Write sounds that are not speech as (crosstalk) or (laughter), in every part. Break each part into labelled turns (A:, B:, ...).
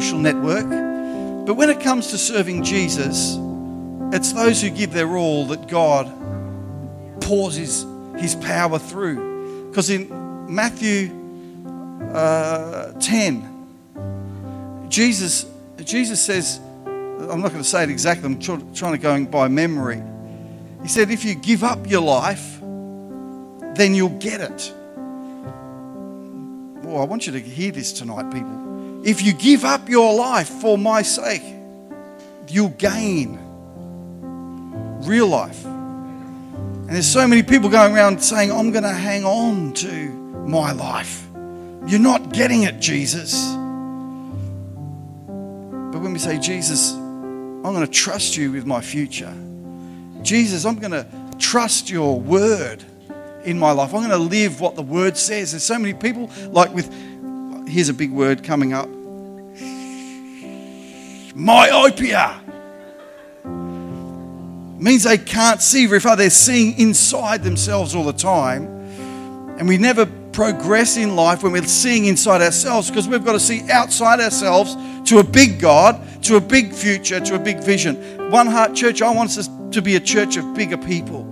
A: social network. But when it comes to serving Jesus, it's those who give their all that God pours his, his power through. Because in Matthew uh, 10, Jesus, Jesus says, I'm not going to say it exactly, I'm trying to go by memory. He said, If you give up your life, then you'll get it. Well, I want you to hear this tonight, people. If you give up your life for my sake, you'll gain real life. And there's so many people going around saying, I'm going to hang on to my life. You're not getting it, Jesus. But when we say, Jesus, I'm going to trust you with my future. Jesus, I'm going to trust your word in my life. I'm going to live what the word says. There's so many people, like with, here's a big word coming up myopia. Means they can't see very far. They're seeing inside themselves all the time. And we never progress in life when we're seeing inside ourselves because we've got to see outside ourselves to a big God, to a big future, to a big vision. One Heart Church, I want us to be a church of bigger people.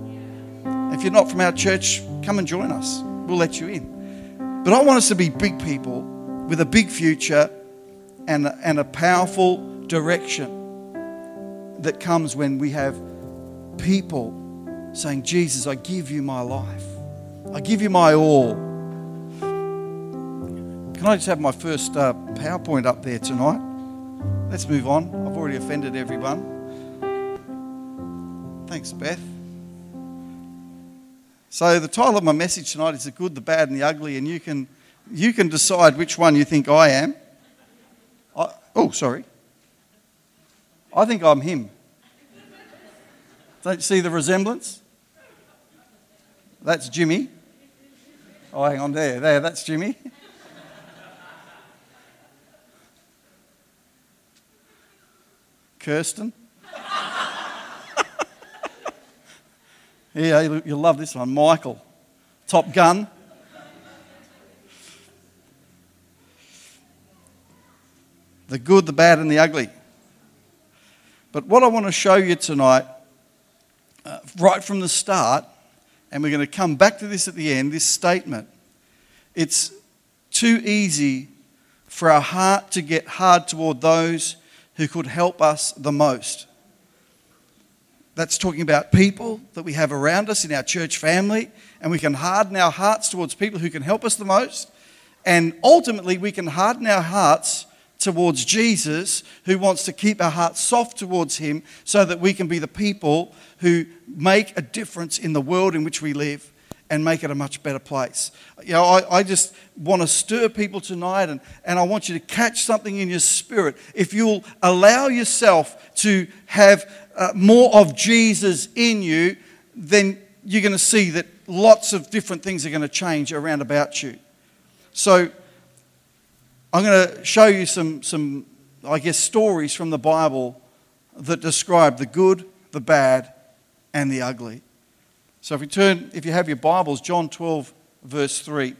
A: If you're not from our church, come and join us. We'll let you in. But I want us to be big people with a big future and, and a powerful direction that comes when we have people saying, Jesus, I give you my life. I give you my all. Can I just have my first uh, PowerPoint up there tonight? Let's move on. I've already offended everyone. Thanks, Beth. So the title of my message tonight is the good, the bad, and the ugly, and you can you can decide which one you think I am. I, oh, sorry. I think I'm him. Don't you see the resemblance? That's Jimmy. Oh, hang on there. There, that's Jimmy. Kirsten. (laughs) Yeah, you'll love this one. Michael, Top Gun. The good, the bad, and the ugly. But what I want to show you tonight, uh, right from the start, and we're going to come back to this at the end, this statement. It's too easy for our heart to get hard toward those who could help us the most. That's talking about people that we have around us in our church family, and we can harden our hearts towards people who can help us the most. And ultimately, we can harden our hearts towards Jesus, who wants to keep our hearts soft towards Him so that we can be the people who make a difference in the world in which we live and make it a much better place. You know, I, I, just want to stir people tonight and, and I want you to catch something in your spirit. If you'll allow yourself to have uh, more of Jesus in you, then you're going to see that lots of different things are going to change around about you. So, I'm going to show you some, some, I guess, stories from the Bible that describe the good, the bad, and the ugly. So, if you turn, if you have your Bibles, John 12, verse 3.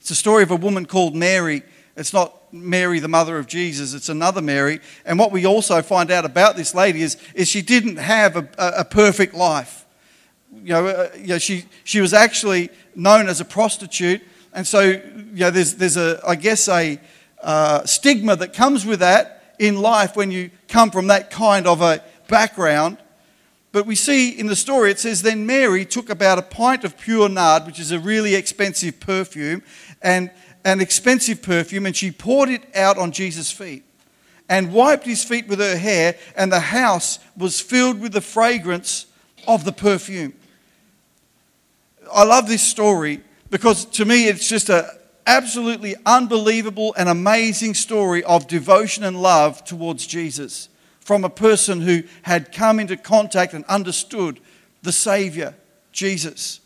A: It's a story of a woman called Mary. It's not Mary, the mother of Jesus, it's another Mary. And what we also find out about this lady is, is she didn't have a, a perfect life. You know, uh, you know, she, she was actually known as a prostitute. And so, you know, there's, there's a, I guess, a uh, stigma that comes with that in life when you come from that kind of a background. But we see in the story, it says, Then Mary took about a pint of pure nard, which is a really expensive perfume, and an expensive perfume and she poured it out on Jesus' feet and wiped his feet with her hair, and the house was filled with the fragrance of the perfume. I love this story because to me it's just an absolutely unbelievable and amazing story of devotion and love towards Jesus from a person who had come into contact and understood the Savior, Jesus.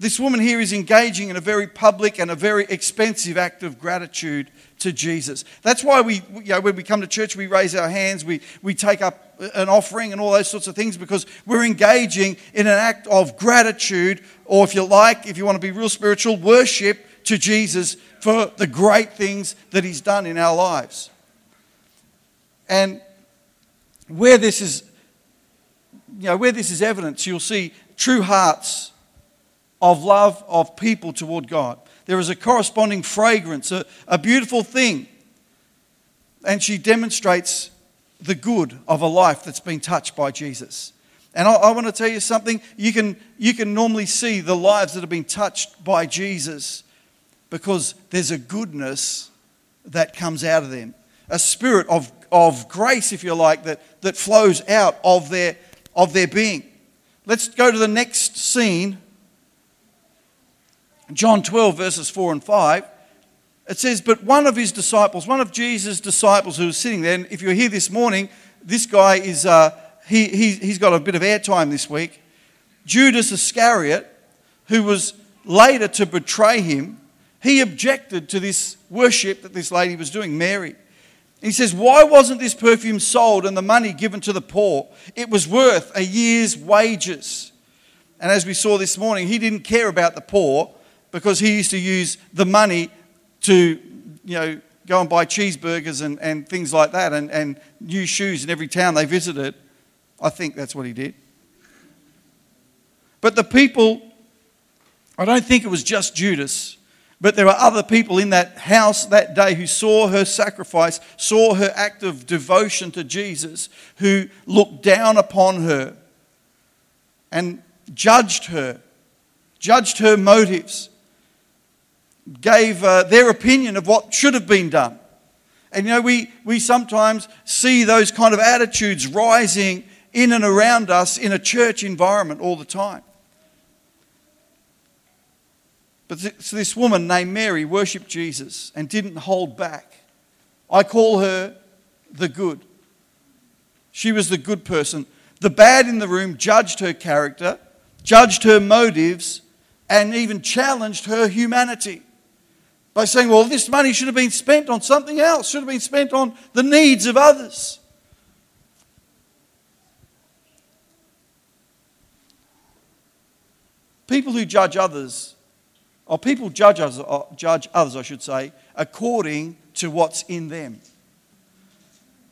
A: This woman here is engaging in a very public and a very expensive act of gratitude to Jesus. That's why we, you know, when we come to church, we raise our hands, we, we take up an offering and all those sorts of things because we're engaging in an act of gratitude, or if you like, if you want to be real spiritual, worship to Jesus for the great things that He's done in our lives. And where this is, you know, where this is evidence, you'll see true hearts of love of people toward God. There is a corresponding fragrance, a, a beautiful thing. And she demonstrates the good of a life that's been touched by Jesus. And I, I want to tell you something. You can, you can normally see the lives that have been touched by Jesus because there's a goodness that comes out of them, a spirit of, of grace, if you like, that, that flows out of their, of their being. Let's go to the next scene. John 12, verses 4 and 5. It says, But one of his disciples, one of Jesus' disciples who was sitting there, and if you're here this morning, this guy is, uh, he, he, he's got a bit of airtime this week. Judas Iscariot, who was later to betray him, he objected to this worship that this lady was doing, Mary. He says, Why wasn't this perfume sold and the money given to the poor? It was worth a year's wages. And as we saw this morning, he didn't care about the poor because he used to use the money to, you know, go and buy cheeseburgers and, and things like that and, and new shoes in every town they visited. I think that's what he did. But the people, I don't think it was just Judas but there were other people in that house that day who saw her sacrifice, saw her act of devotion to Jesus, who looked down upon her and judged her, judged her motives, gave uh, their opinion of what should have been done. And you know, we, we sometimes see those kind of attitudes rising in and around us in a church environment all the time. But so this woman named Mary worshipped Jesus and didn't hold back. I call her the good. She was the good person. The bad in the room judged her character, judged her motives, and even challenged her humanity by saying, well, this money should have been spent on something else, should have been spent on the needs of others. People who judge others or people judge others, judge others, I should say, according to what's in them.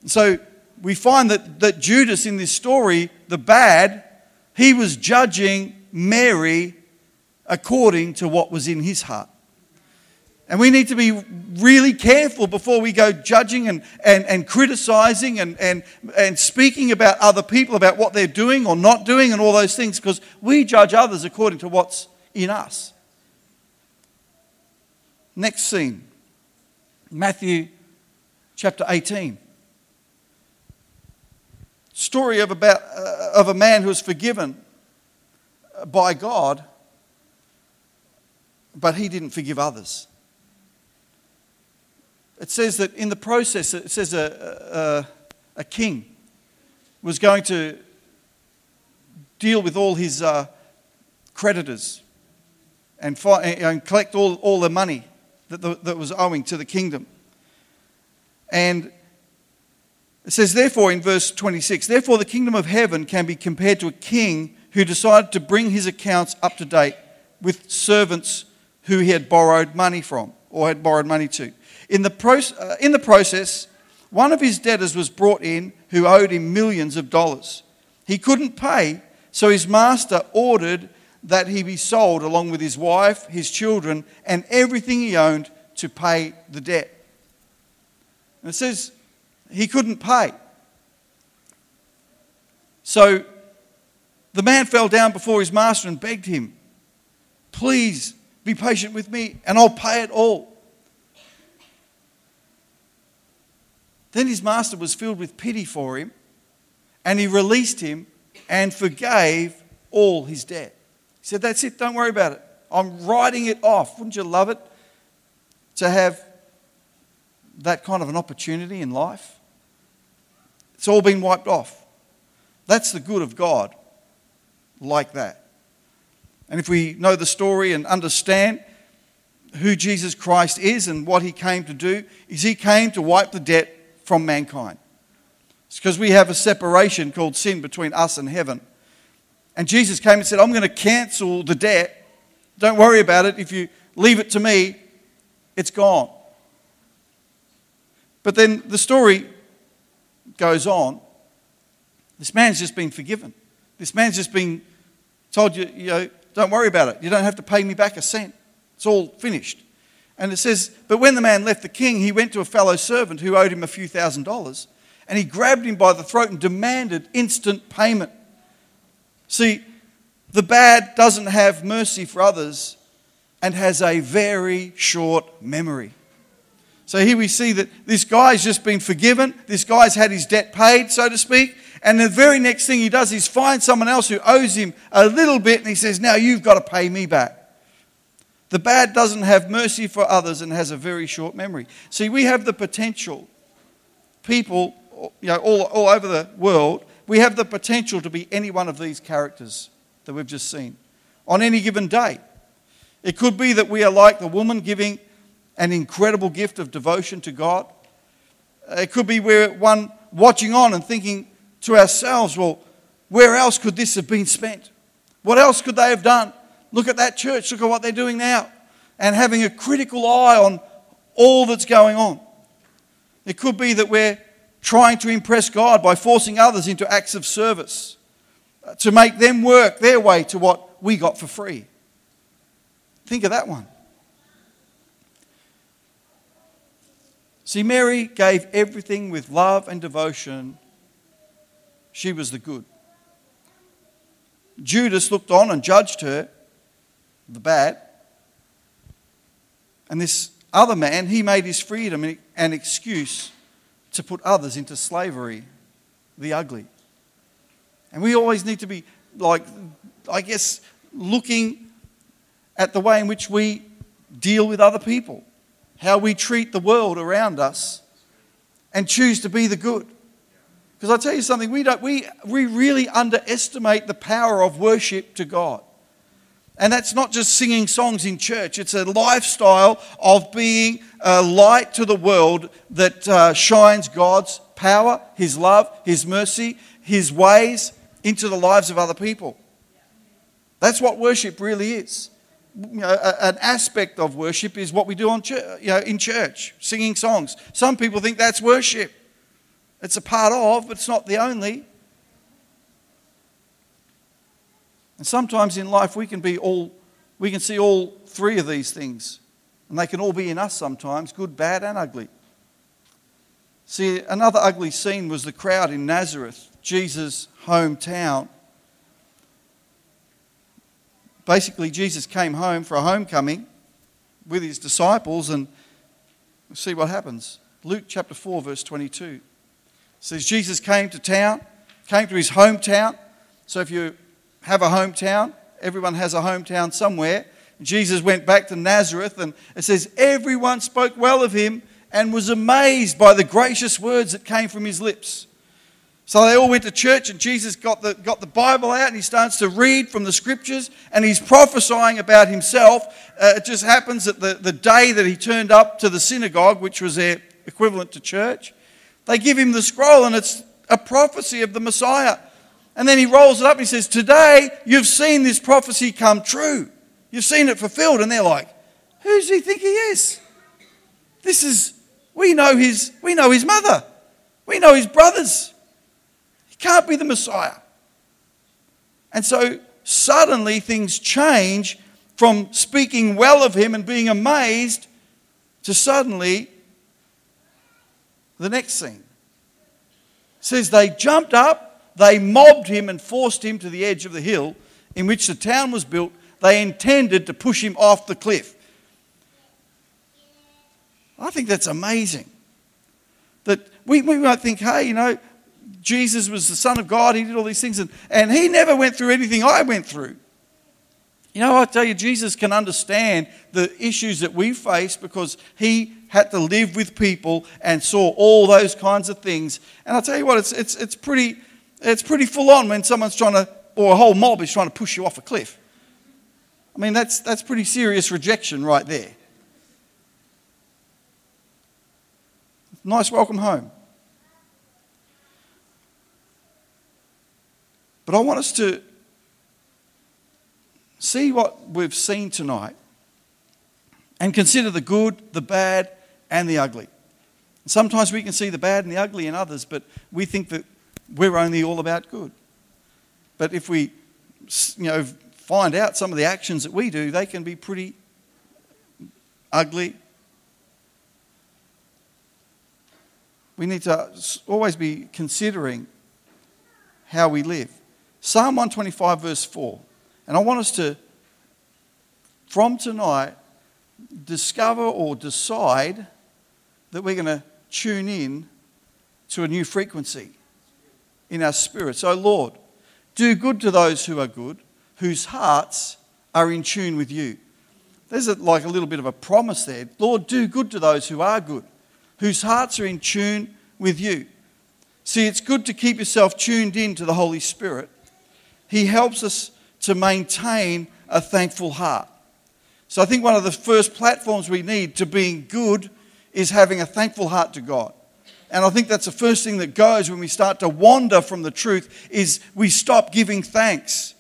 A: So we find that, that Judas in this story, the bad, he was judging Mary according to what was in his heart. And we need to be really careful before we go judging and, and, and criticizing and, and, and speaking about other people, about what they're doing or not doing, and all those things, because we judge others according to what's in us. Next scene Matthew chapter 18. Story of, about, uh, of a man who was forgiven by God, but he didn't forgive others. It says that in the process, it says a, a, a king was going to deal with all his uh, creditors and, and collect all, all the money that, the, that was owing to the kingdom. And it says, therefore, in verse 26, therefore the kingdom of heaven can be compared to a king who decided to bring his accounts up to date with servants who he had borrowed money from or had borrowed money to. In the, pro- uh, in the process, one of his debtors was brought in who owed him millions of dollars. He couldn't pay, so his master ordered that he be sold along with his wife, his children, and everything he owned to pay the debt. And it says he couldn't pay. So the man fell down before his master and begged him, Please be patient with me and I'll pay it all. Then his master was filled with pity for him and he released him and forgave all his debt. He said, That's it, don't worry about it. I'm writing it off. Wouldn't you love it to have that kind of an opportunity in life? It's all been wiped off. That's the good of God, like that. And if we know the story and understand who Jesus Christ is and what he came to do, is he came to wipe the debt from mankind. It's because we have a separation called sin between us and heaven. And Jesus came and said, I'm going to cancel the debt. Don't worry about it. If you leave it to me, it's gone. But then the story goes on, this man's just been forgiven. This man's just been told you, you know, don't worry about it. You don't have to pay me back a cent. It's all finished. And it says, But when the man left the king, he went to a fellow servant who owed him a few thousand dollars, and he grabbed him by the throat and demanded instant payment. See, the bad doesn't have mercy for others and has a very short memory. So here we see that this guy's just been forgiven. This guy's had his debt paid, so to speak. And the very next thing he does is find someone else who owes him a little bit and he says, Now you've got to pay me back. The bad doesn't have mercy for others and has a very short memory. See, we have the potential, people you know, all, all over the world, we have the potential to be any one of these characters that we've just seen on any given day. It could be that we are like the woman giving an incredible gift of devotion to God. It could be we're one watching on and thinking to ourselves, well, where else could this have been spent? What else could they have done? Look at that church, look at what they're doing now. And having a critical eye on all that's going on. It could be that we're trying to impress God by forcing others into acts of service uh, to make them work their way to what we got for free. Think of that one. See, Mary gave everything with love and devotion. She was the good. Judas looked on and judged her, the bad. And this other man, he made his freedom an excuse to put others into slavery, the ugly. And we always need to be, like, I guess, looking at the way in which we deal with other people how we treat the world around us and choose to be the good. Because I tell you something, we, don't, we, we really underestimate the power of worship to God. And that's not just singing songs in church, it's a lifestyle of being a light to the world that uh, shines God's power, His love, His mercy, His ways into the lives of other people. That's what worship really is you know, an aspect of worship is what we do you know, in church, singing songs. Some people think that's worship. It's a part of, but it's not the only. And sometimes in life we can be all, we can see all three of these things, and they can all be in us sometimes, good, bad, and ugly. See, another ugly scene was the crowd in Nazareth, Jesus' hometown basically, Jesus came home for a homecoming with his disciples, and we'll see what happens. Luke chapter 4, verse 22 says, Jesus came to town, came to his hometown. So if you have a hometown, everyone has a hometown somewhere. Jesus went back to Nazareth, and it says, Everyone spoke well of him and was amazed by the gracious words that came from his lips. So they all went to church, and Jesus got the, got the Bible out and he starts to read from the scriptures and he's prophesying about himself. Uh, it just happens that the, the day that he turned up to the synagogue, which was their equivalent to church, they give him the scroll and it's a prophecy of the Messiah. And then he rolls it up and he says, Today you've seen this prophecy come true. You've seen it fulfilled. And they're like, Who does he think he is? This is, we know his, we know his mother, we know his brothers. He can't be the Messiah. And so suddenly things change from speaking well of him and being amazed to suddenly the next scene. It says they jumped up, they mobbed him and forced him to the edge of the hill in which the town was built. They intended to push him off the cliff. I think that's amazing. That we, we might think, hey, you know, Jesus was the Son of God, he did all these things, and, and he never went through anything I went through. You know, I tell you, Jesus can understand the issues that we face because he had to live with people and saw all those kinds of things. And I'll tell you what, it's, it's, it's, pretty, it's pretty full on when someone's trying to, or a whole mob is trying to push you off a cliff. I mean, that's, that's pretty serious rejection right there. Nice welcome home. But I want us to see what we've seen tonight and consider the good, the bad, and the ugly. Sometimes we can see the bad and the ugly in others, but we think that we're only all about good. But if we, you know, find out some of the actions that we do, they can be pretty ugly. We need to always be considering how we live. Psalm 125, verse 4. And I want us to, from tonight, discover or decide that we're going to tune in to a new frequency in our spirit. So, Lord, do good to those who are good, whose hearts are in tune with you. There's like a little bit of a promise there. Lord, do good to those who are good, whose hearts are in tune with you. See, it's good to keep yourself tuned in to the Holy Spirit. He helps us to maintain a thankful heart. So I think one of the first platforms we need to being good is having a thankful heart to God. And I think that's the first thing that goes when we start to wander from the truth is we stop giving thanks.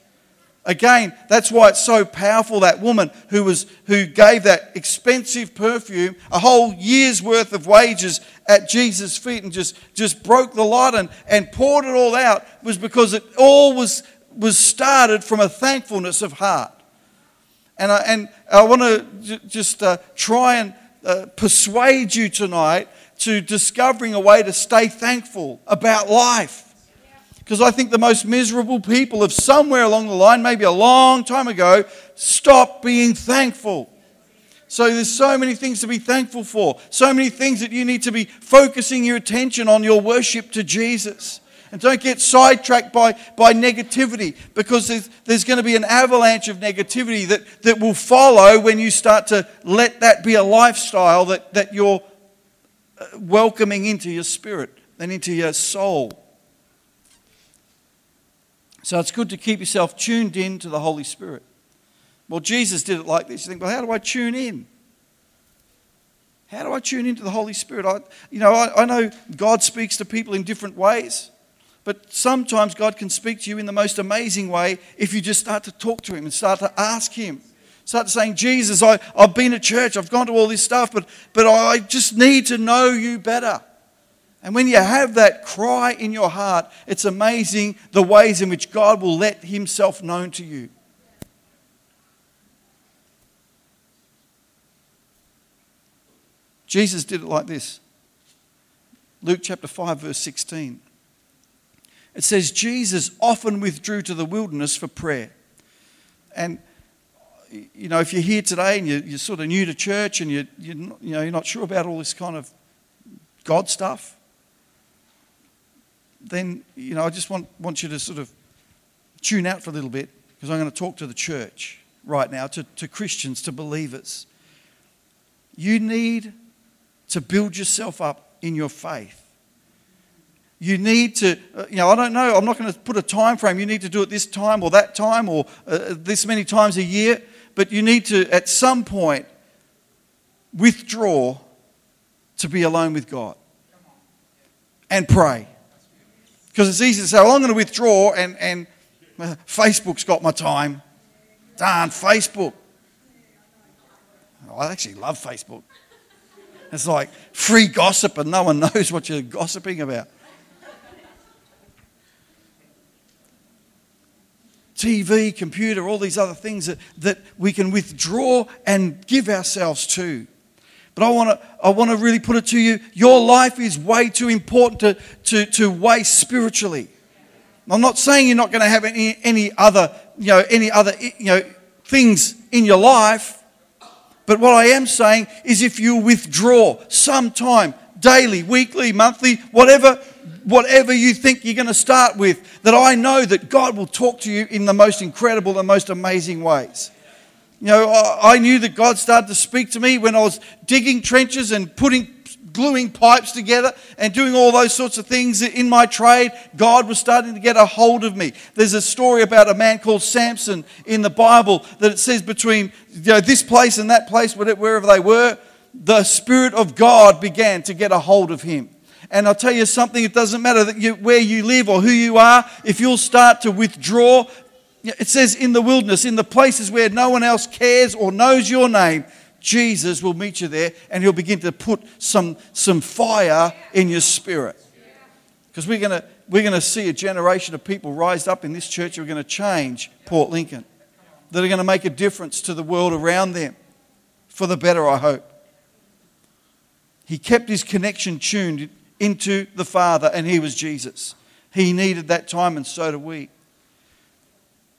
A: Again, that's why it's so powerful that woman who was who gave that expensive perfume, a whole year's worth of wages at Jesus' feet and just, just broke the lot and, and poured it all out was because it all was was started from a thankfulness of heart. And I, and I want to j- just uh, try and uh, persuade you tonight to discovering a way to stay thankful about life. Because I think the most miserable people have somewhere along the line, maybe a long time ago, stopped being thankful. So there's so many things to be thankful for, so many things that you need to be focusing your attention on your worship to Jesus. And don't get sidetracked by, by negativity because there's, there's going to be an avalanche of negativity that, that will follow when you start to let that be a lifestyle that, that you're welcoming into your spirit and into your soul. So it's good to keep yourself tuned in to the Holy Spirit. Well, Jesus did it like this. You think, well, how do I tune in? How do I tune into the Holy Spirit? I, you know, I, I know God speaks to people in different ways. But sometimes God can speak to you in the most amazing way if you just start to talk to Him and start to ask Him. Start saying, Jesus, I, I've been to church, I've gone to all this stuff, but, but I just need to know you better. And when you have that cry in your heart, it's amazing the ways in which God will let Himself known to you. Jesus did it like this Luke chapter 5, verse 16. It says Jesus often withdrew to the wilderness for prayer. And, you know, if you're here today and you're, you're sort of new to church and you're, you're, not, you know, you're not sure about all this kind of God stuff, then, you know, I just want, want you to sort of tune out for a little bit because I'm going to talk to the church right now, to, to Christians, to believers. You need to build yourself up in your faith. You need to, uh, you know, I don't know, I'm not going to put a time frame. You need to do it this time or that time or uh, this many times a year, but you need to, at some point, withdraw to be alone with God and pray. Because it's easy to say, well, I'm going to withdraw and, and uh, Facebook's got my time. Darn, Facebook. Oh, I actually love Facebook. It's like free gossip and no one (laughs) knows what you're gossiping about. TV, computer, all these other things that, that we can withdraw and give ourselves to. But I want to I want to really put it to you your life is way too important to, to, to waste spiritually. I'm not saying you're not going to have any, any other, you know, any other you know, things in your life. But what I am saying is if you withdraw some time, daily, weekly, monthly, whatever, whatever you think you're going to start with, that I know that God will talk to you in the most incredible and most amazing ways. You know, I knew that God started to speak to me when I was digging trenches and putting gluing pipes together and doing all those sorts of things in my trade, God was starting to get a hold of me. There's a story about a man called Samson in the Bible that it says between you know, this place and that place, wherever they were, the Spirit of God began to get a hold of him. And I'll tell you something, it doesn't matter that you, where you live or who you are, if you'll start to withdraw, it says in the wilderness, in the places where no one else cares or knows your name, Jesus will meet you there and he'll begin to put some, some fire in your spirit. Because we're going we're going to see a generation of people rise up in this church who are going to change Port Lincoln, that are going to make a difference to the world around them for the better, I hope. He kept his connection tuned into the Father, and he was Jesus. He needed that time, and so do we.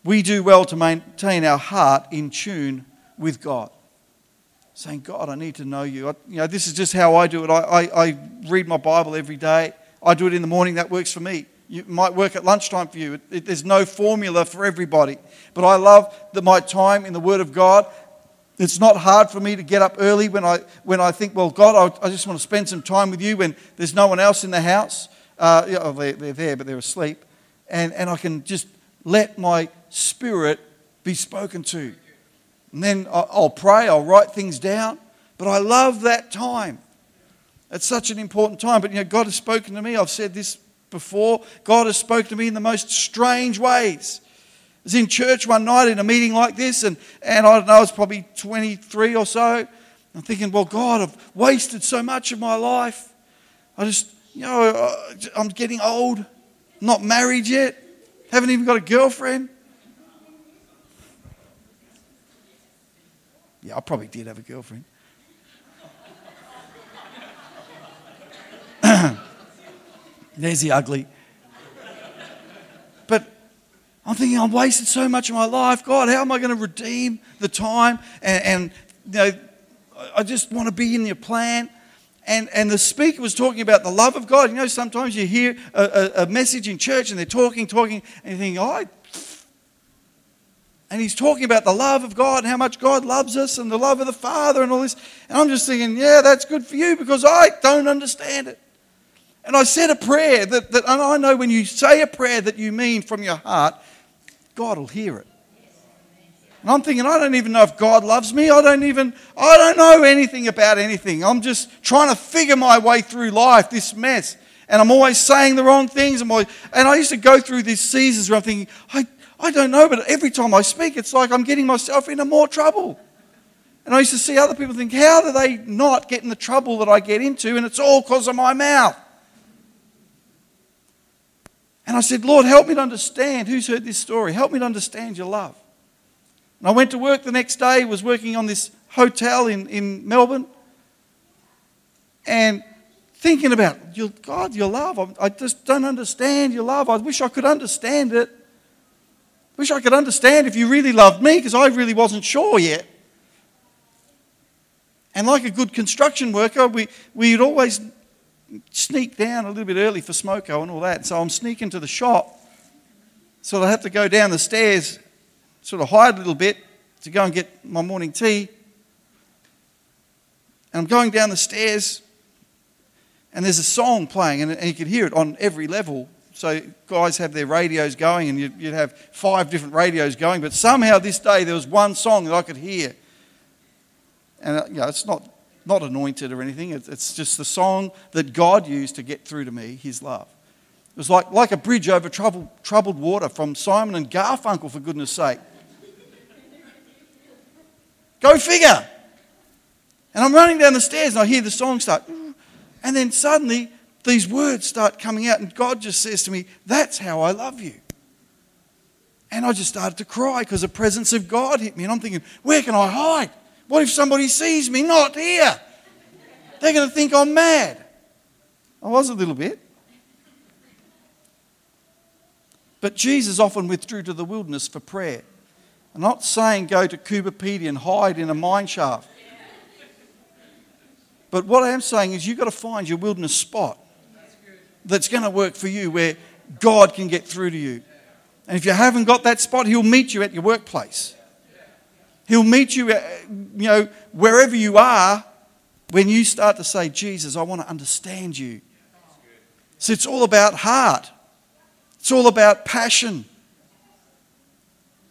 A: We do well to maintain our heart in tune with God. Saying, God, I need to know you. I, you know, this is just how I do it. I, I, I read my Bible every day. I do it in the morning, that works for me. It might work at lunchtime for you. It, it, there's no formula for everybody. But I love that my time in the Word of God. It's not hard for me to get up early when I, when I think, well, God, I, I just want to spend some time with you when there's no one else in the house. Uh, you know, they're, they're there, but they're asleep. And, and I can just let my spirit be spoken to. And then I'll pray, I'll write things down. But I love that time. It's such an important time. But you know, God has spoken to me. I've said this before. God has spoken to me in the most strange ways. Was in church one night in a meeting like this, and, and I don't know, I was probably 23 or so. I'm thinking, well, God, I've wasted so much of my life. I just, you know, I'm getting old, not married yet, haven't even got a girlfriend. Yeah, I probably did have a girlfriend. (clears throat) There's the ugly. I'm thinking, I've wasted so much of my life. God, how am I going to redeem the time? And, and you know, I just want to be in your plan. And, and the speaker was talking about the love of God. You know, sometimes you hear a, a, a message in church and they're talking, talking, and you think, oh, and he's talking about the love of God and how much God loves us and the love of the Father and all this. And I'm just thinking, yeah, that's good for you because I don't understand it. And I said a prayer that, that and I know when you say a prayer that you mean from your heart, God will hear it. And I'm thinking, I don't even know if God loves me. I don't even, I don't know anything about anything. I'm just trying to figure my way through life, this mess. And I'm always saying the wrong things. Always, and I used to go through these seasons where I'm thinking, I, I don't know, but every time I speak, it's like I'm getting myself into more trouble. And I used to see other people think, how do they not get in the trouble that I get into? And it's all because of my mouth. And I said, Lord, help me to understand. Who's heard this story? Help me to understand your love. And I went to work the next day, was working on this hotel in, in Melbourne, and thinking about, your, God, your love. I just don't understand your love. I wish I could understand it. Wish I could understand if you really loved me, because I really wasn't sure yet. And like a good construction worker, we, we'd always sneak down a little bit early for smoko and all that. So I'm sneaking to the shop. So I have to go down the stairs, sort of hide a little bit to go and get my morning tea. And I'm going down the stairs, and there's a song playing, and, you can hear it on every level. So guys have their radios going, and you'd, you'd have five different radios going. But somehow this day there was one song that I could hear. And uh, you know, it's not not anointed or anything. It's just the song that God used to get through to me, His love. It was like, like a bridge over troubled, troubled water from Simon and Garfunkel, for goodness sake. Go figure. And I'm running down the stairs and I hear the song start. And then suddenly these words start coming out, and God just says to me, That's how I love you. And I just started to cry because the presence of God hit me. And I'm thinking, Where can I hide? What if somebody sees me not here? They're going to think I'm mad. I was a little bit. But Jesus often withdrew to the wilderness for prayer. I'm not saying go to Pedy and hide in a mine shaft. But what I am saying is you've got to find your wilderness spot that's going to work for you where God can get through to you. And if you haven't got that spot, He'll meet you at your workplace. He'll meet you, uh, you know, wherever you are when you start to say, Jesus, I want to understand you. So it's all about heart. It's all about passion.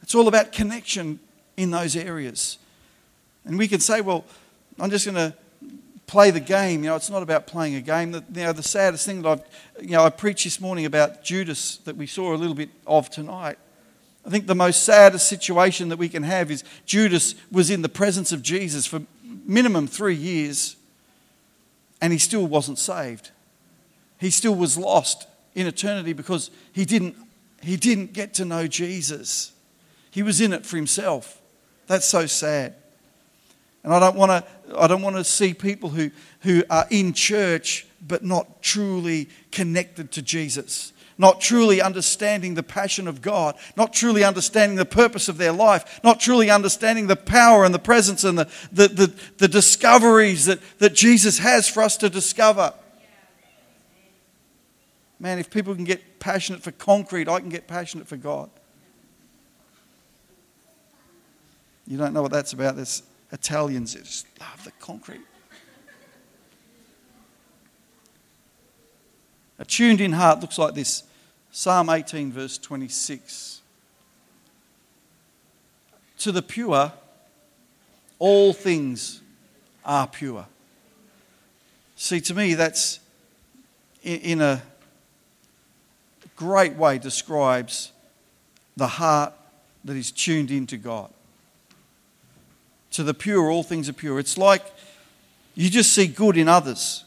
A: It's all about connection in those areas. And we can say, well, I'm just going to play the game. You know, it's not about playing a game. The, you know, the saddest thing that I've, you know, I preached this morning about Judas that we saw a little bit of tonight. I think the most saddest situation that we can have is Judas was in the presence of Jesus for minimum three years, and he still wasn't saved. He still was lost in eternity because he didn't, he didn't get to know Jesus. He was in it for himself. That's so sad. And I don't want to, I don't want to see people who, who are in church but not truly connected to Jesus not truly understanding the passion of God, not truly understanding the purpose of their life, not truly understanding the power and the presence and the, the, the, the discoveries that, that Jesus has for us to discover. Man, if people can get passionate for concrete, I can get passionate for God. You don't know what that's about. There's Italians that just love the concrete. A tuned in heart looks like this Psalm 18, verse 26. To the pure, all things are pure. See, to me, that's in a great way describes the heart that is tuned into God. To the pure, all things are pure. It's like you just see good in others.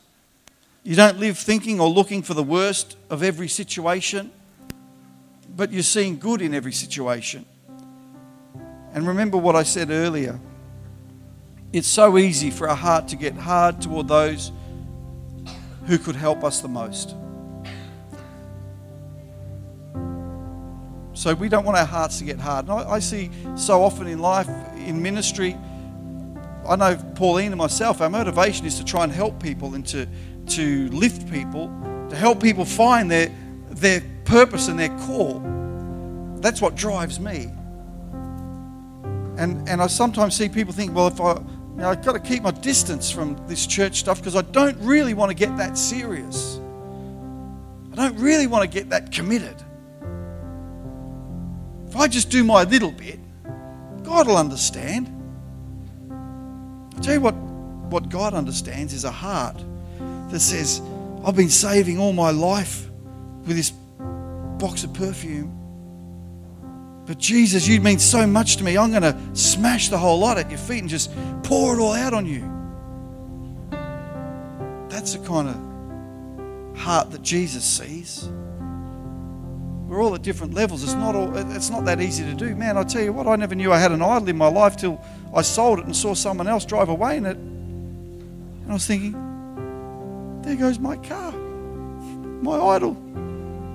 A: You don't live thinking or looking for the worst of every situation, but you're seeing good in every situation. And remember what I said earlier it's so easy for our heart to get hard toward those who could help us the most. So we don't want our hearts to get hard. And I, see so often in life, in ministry, I know Pauline and myself, our motivation is to try and help people and to to lift people, to help people find their, their purpose and their call. That's what drives me. And, and I sometimes see people think, well, if I, you know, I've got to keep my distance from this church stuff because I don't really want to get that serious. I don't really want to get that committed. If I just do my little bit, God will understand. Tell you what, what God understands is a heart that says, I've been saving all my life with this box of perfume. But Jesus, you mean so much to me. I'm going to smash the whole lot at your feet and just pour it all out on you. That's the kind of heart that Jesus sees. We're all at different levels. It's not all, it's not that easy to do. Man, I tell you what, I never knew I had an idol in my life till I sold it and saw someone else drive away in it. And I was thinking, there goes my car, my idol,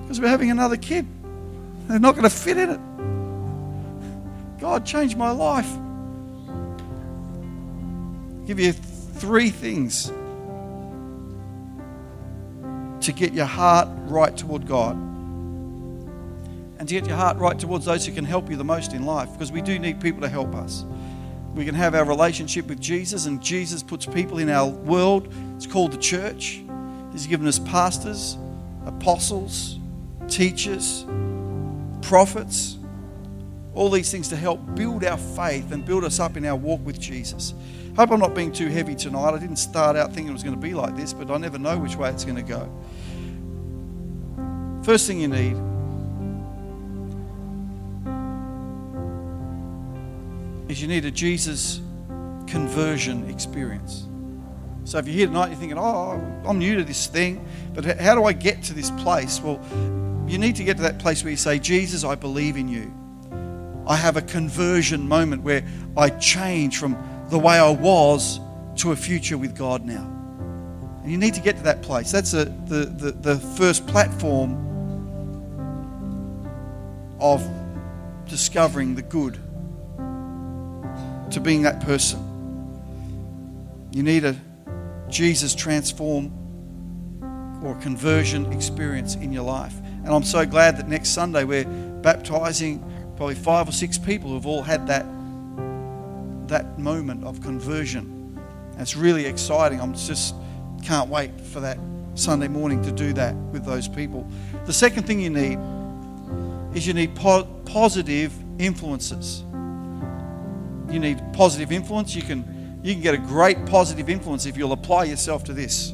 A: because we're having another kid. They're not going to fit in it. God changed my life. I'll give you three things to get your heart right toward God and to get your heart right towards those who can help you the most in life because we do need people to help us. We can have our relationship with Jesus, and Jesus puts people in our world. It's called the church. He's given us pastors, apostles, teachers, prophets, all these things to help build our faith and build us up in our walk with Jesus. Hope I'm not being too heavy tonight. I didn't start out thinking it was going to be like this, but I never know which way it's going to go. First thing you need is you need a Jesus conversion experience. So if you're here tonight, you're thinking, oh, I'm new to this thing, but how do I get to this place? Well, you need to get to that place where you say, Jesus, I believe in you. I have a conversion moment where I change from the way I was to a future with God now. And you need to get to that place. That's a, the, the, the first platform of discovering the good to being that person. You need a Jesus transform or conversion experience in your life. And I'm so glad that next Sunday we're baptizing probably five or six people who've all had that, that moment of conversion. And it's really exciting. I'm just can't wait for that Sunday morning to do that with those people. The second thing you need is you need po- positive influences. You need positive influence. You can you can get a great positive influence if you'll apply yourself to this,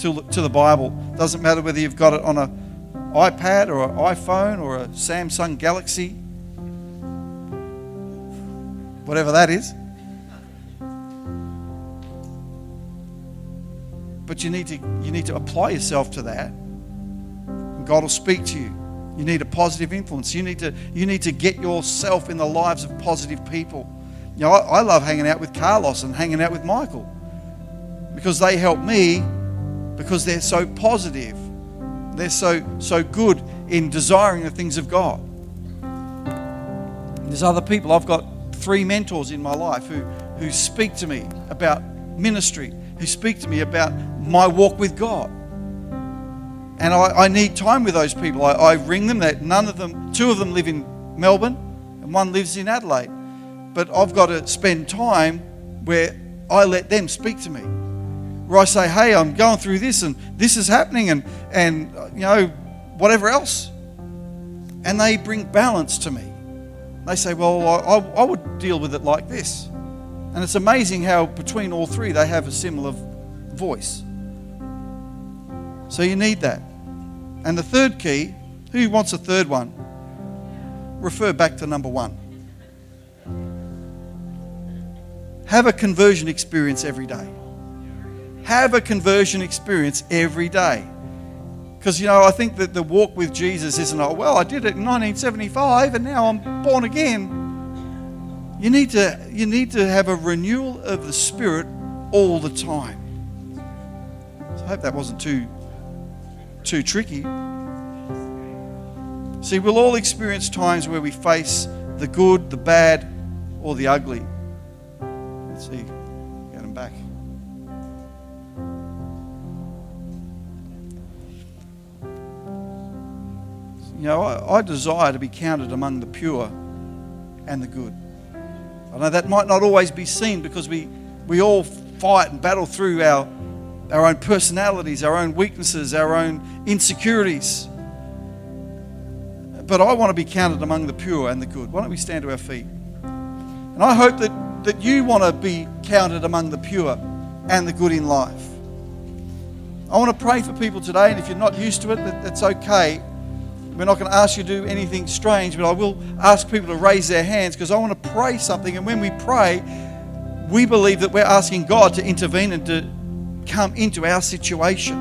A: to, to the Bible. Doesn't matter whether you've got it on an iPad or an iPhone or a Samsung Galaxy, whatever that is. but you need to you need to apply yourself to that. And God will speak to you. You need a positive influence. You need to you need to get yourself in the lives of positive people. You know, I, love hanging out with Carlos and hanging out with Michael because they help me because they're so positive. They're so so good in desiring the things of God. There's other people. I've got three mentors in my life who, who speak to me about ministry, who speak to me about my walk with God. And I, I need time with those people. I, I ring them. That none of them, two of them live in Melbourne, and one lives in Adelaide. But I've got to spend time where I let them speak to me. Where I say, hey, I'm going through this and this is happening and, and you know, whatever else. And they bring balance to me. They say, well, I, I would deal with it like this. And it's amazing how between all three they have a similar voice. So you need that. And the third key, who wants a third one? Refer back to number one. Have a conversion experience every day. Have a conversion experience every day. Because, you know, I think that the walk with Jesus isn't, oh, well, I did it in 1975 and now I'm born again. You need to, you need to have a renewal of the Spirit all the time. So I hope that wasn't too, too tricky. See, we'll all experience times where we face the good, the bad, or the ugly. Let's see. Get them back. You know, I, I, desire to be counted among the pure and the good. I know that might not always be seen because we, we all fight and battle through our, our own personalities, our own weaknesses, our own insecurities. But I want to be counted among the pure and the good. Why don't we stand to our feet? And I hope that, that you want to be counted among the pure and the good in life. I want to pray for people today, and if you're not used to it, that's okay. We're not going to ask you to do anything strange, but I will ask people to raise their hands because I want to pray something. And when we pray, we believe that we're asking God to intervene and to come into our situation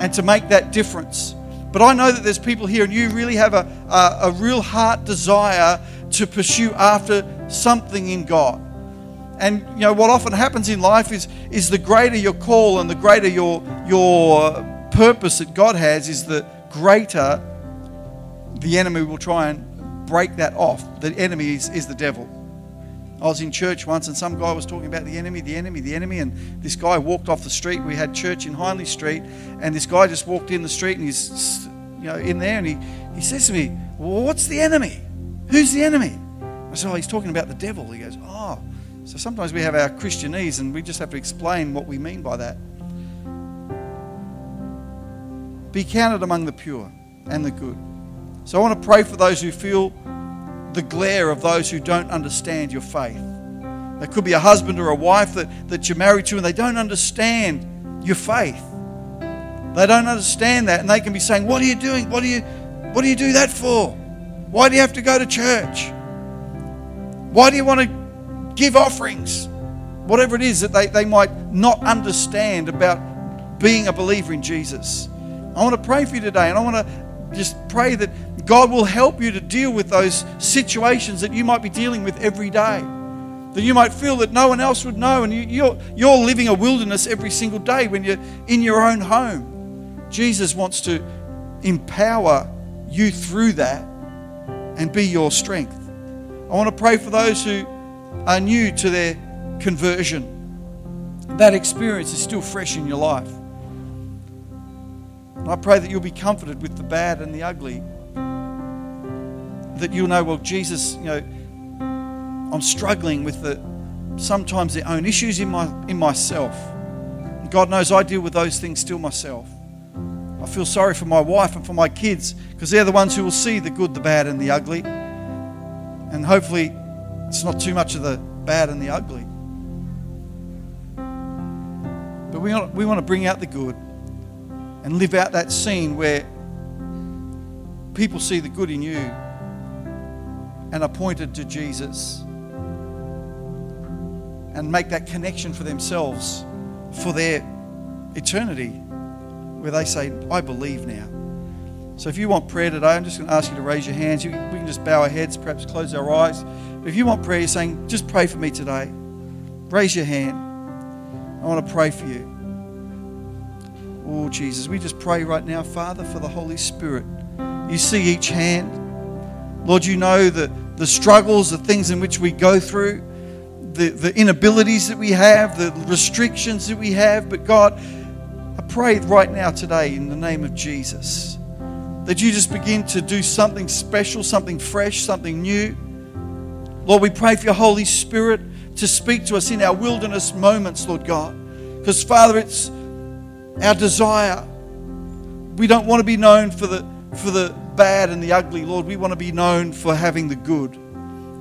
A: and to make that difference. But I know that there's people here and you really have a, a, a real heart desire to pursue after something in God. And you know what often happens in life is is the greater your call and the greater your your uh, purpose that God has is the greater the enemy will try and break that off. The enemy is, is the devil. I was in church once and some guy was talking about the enemy, the enemy, the enemy, and this guy walked off the street. We had church in Hindley Street, and this guy just walked in the street and he's you know in there and he, he says to me, Well, what's the enemy? Who's the enemy? I said, Oh, he's talking about the devil. He goes, Oh. So sometimes we have our Christianese and we just have to explain what we mean by that. Be counted among the pure and the good. So I want to pray for those who feel the glare of those who don't understand your faith. There could be a husband or a wife that, that you're married to and they don't understand your faith. They don't understand that and they can be saying, What are you doing? What do you what do you do that for? Why do you have to go to church? Why do you want to give offerings? Whatever it is that they, they might not understand about being a believer in Jesus. I want to pray for you today and I want to just pray that God will help you to deal with those situations that you might be dealing with every day. That you might feel that no one else would know, and you, you're, you're living a wilderness every single day when you're in your own home. Jesus wants to empower you through that and be your strength. I want to pray for those who are new to their conversion. That experience is still fresh in your life. And I pray that you'll be comforted with the bad and the ugly. That you'll know, well, Jesus, you know, I'm struggling with the sometimes their own issues in my in myself. God knows I deal with those things still myself. I feel sorry for my wife and for my kids because they're the ones who will see the good, the bad, and the ugly. And hopefully, it's not too much of the bad and the ugly. But we want, we want to bring out the good and live out that scene where people see the good in you and are pointed to Jesus and make that connection for themselves for their eternity where they say, I believe now. So if you want prayer today, I'm just going to ask you to raise your hands. we can just bow our heads, perhaps close our eyes. But if you want prayer, you're saying, just pray for me today. Raise your hand. I want to pray for you. Oh, Jesus, we just pray right now, Father, for the Holy Spirit. You see each hand. Lord, you know the, the struggles, the things in which we go through, the, the inabilities that we have, the restrictions that we have. But God, I pray right now today in the name of Jesus that you just begin to do something special, something fresh, something new. Lord, we pray for your Holy Spirit to speak to us in our wilderness moments, Lord God. Because, Father, it's our desire. We don't want to be known for the, for the bad and the ugly, Lord. We want to be known for having the good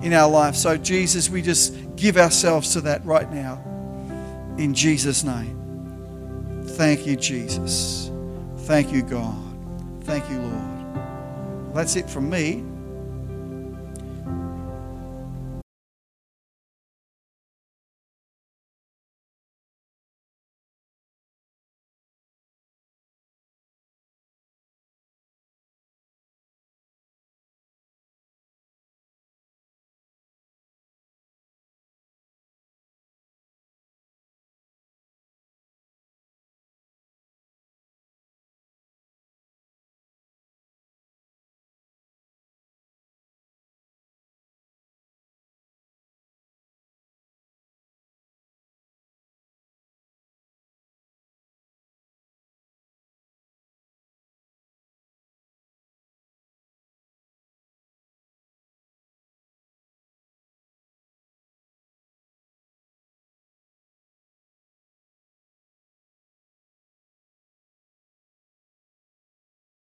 A: in our life. So, Jesus, we just give ourselves to that right now. In Jesus' name. Thank you, Jesus. Thank you, God. Thank you, Lord. That's it from me.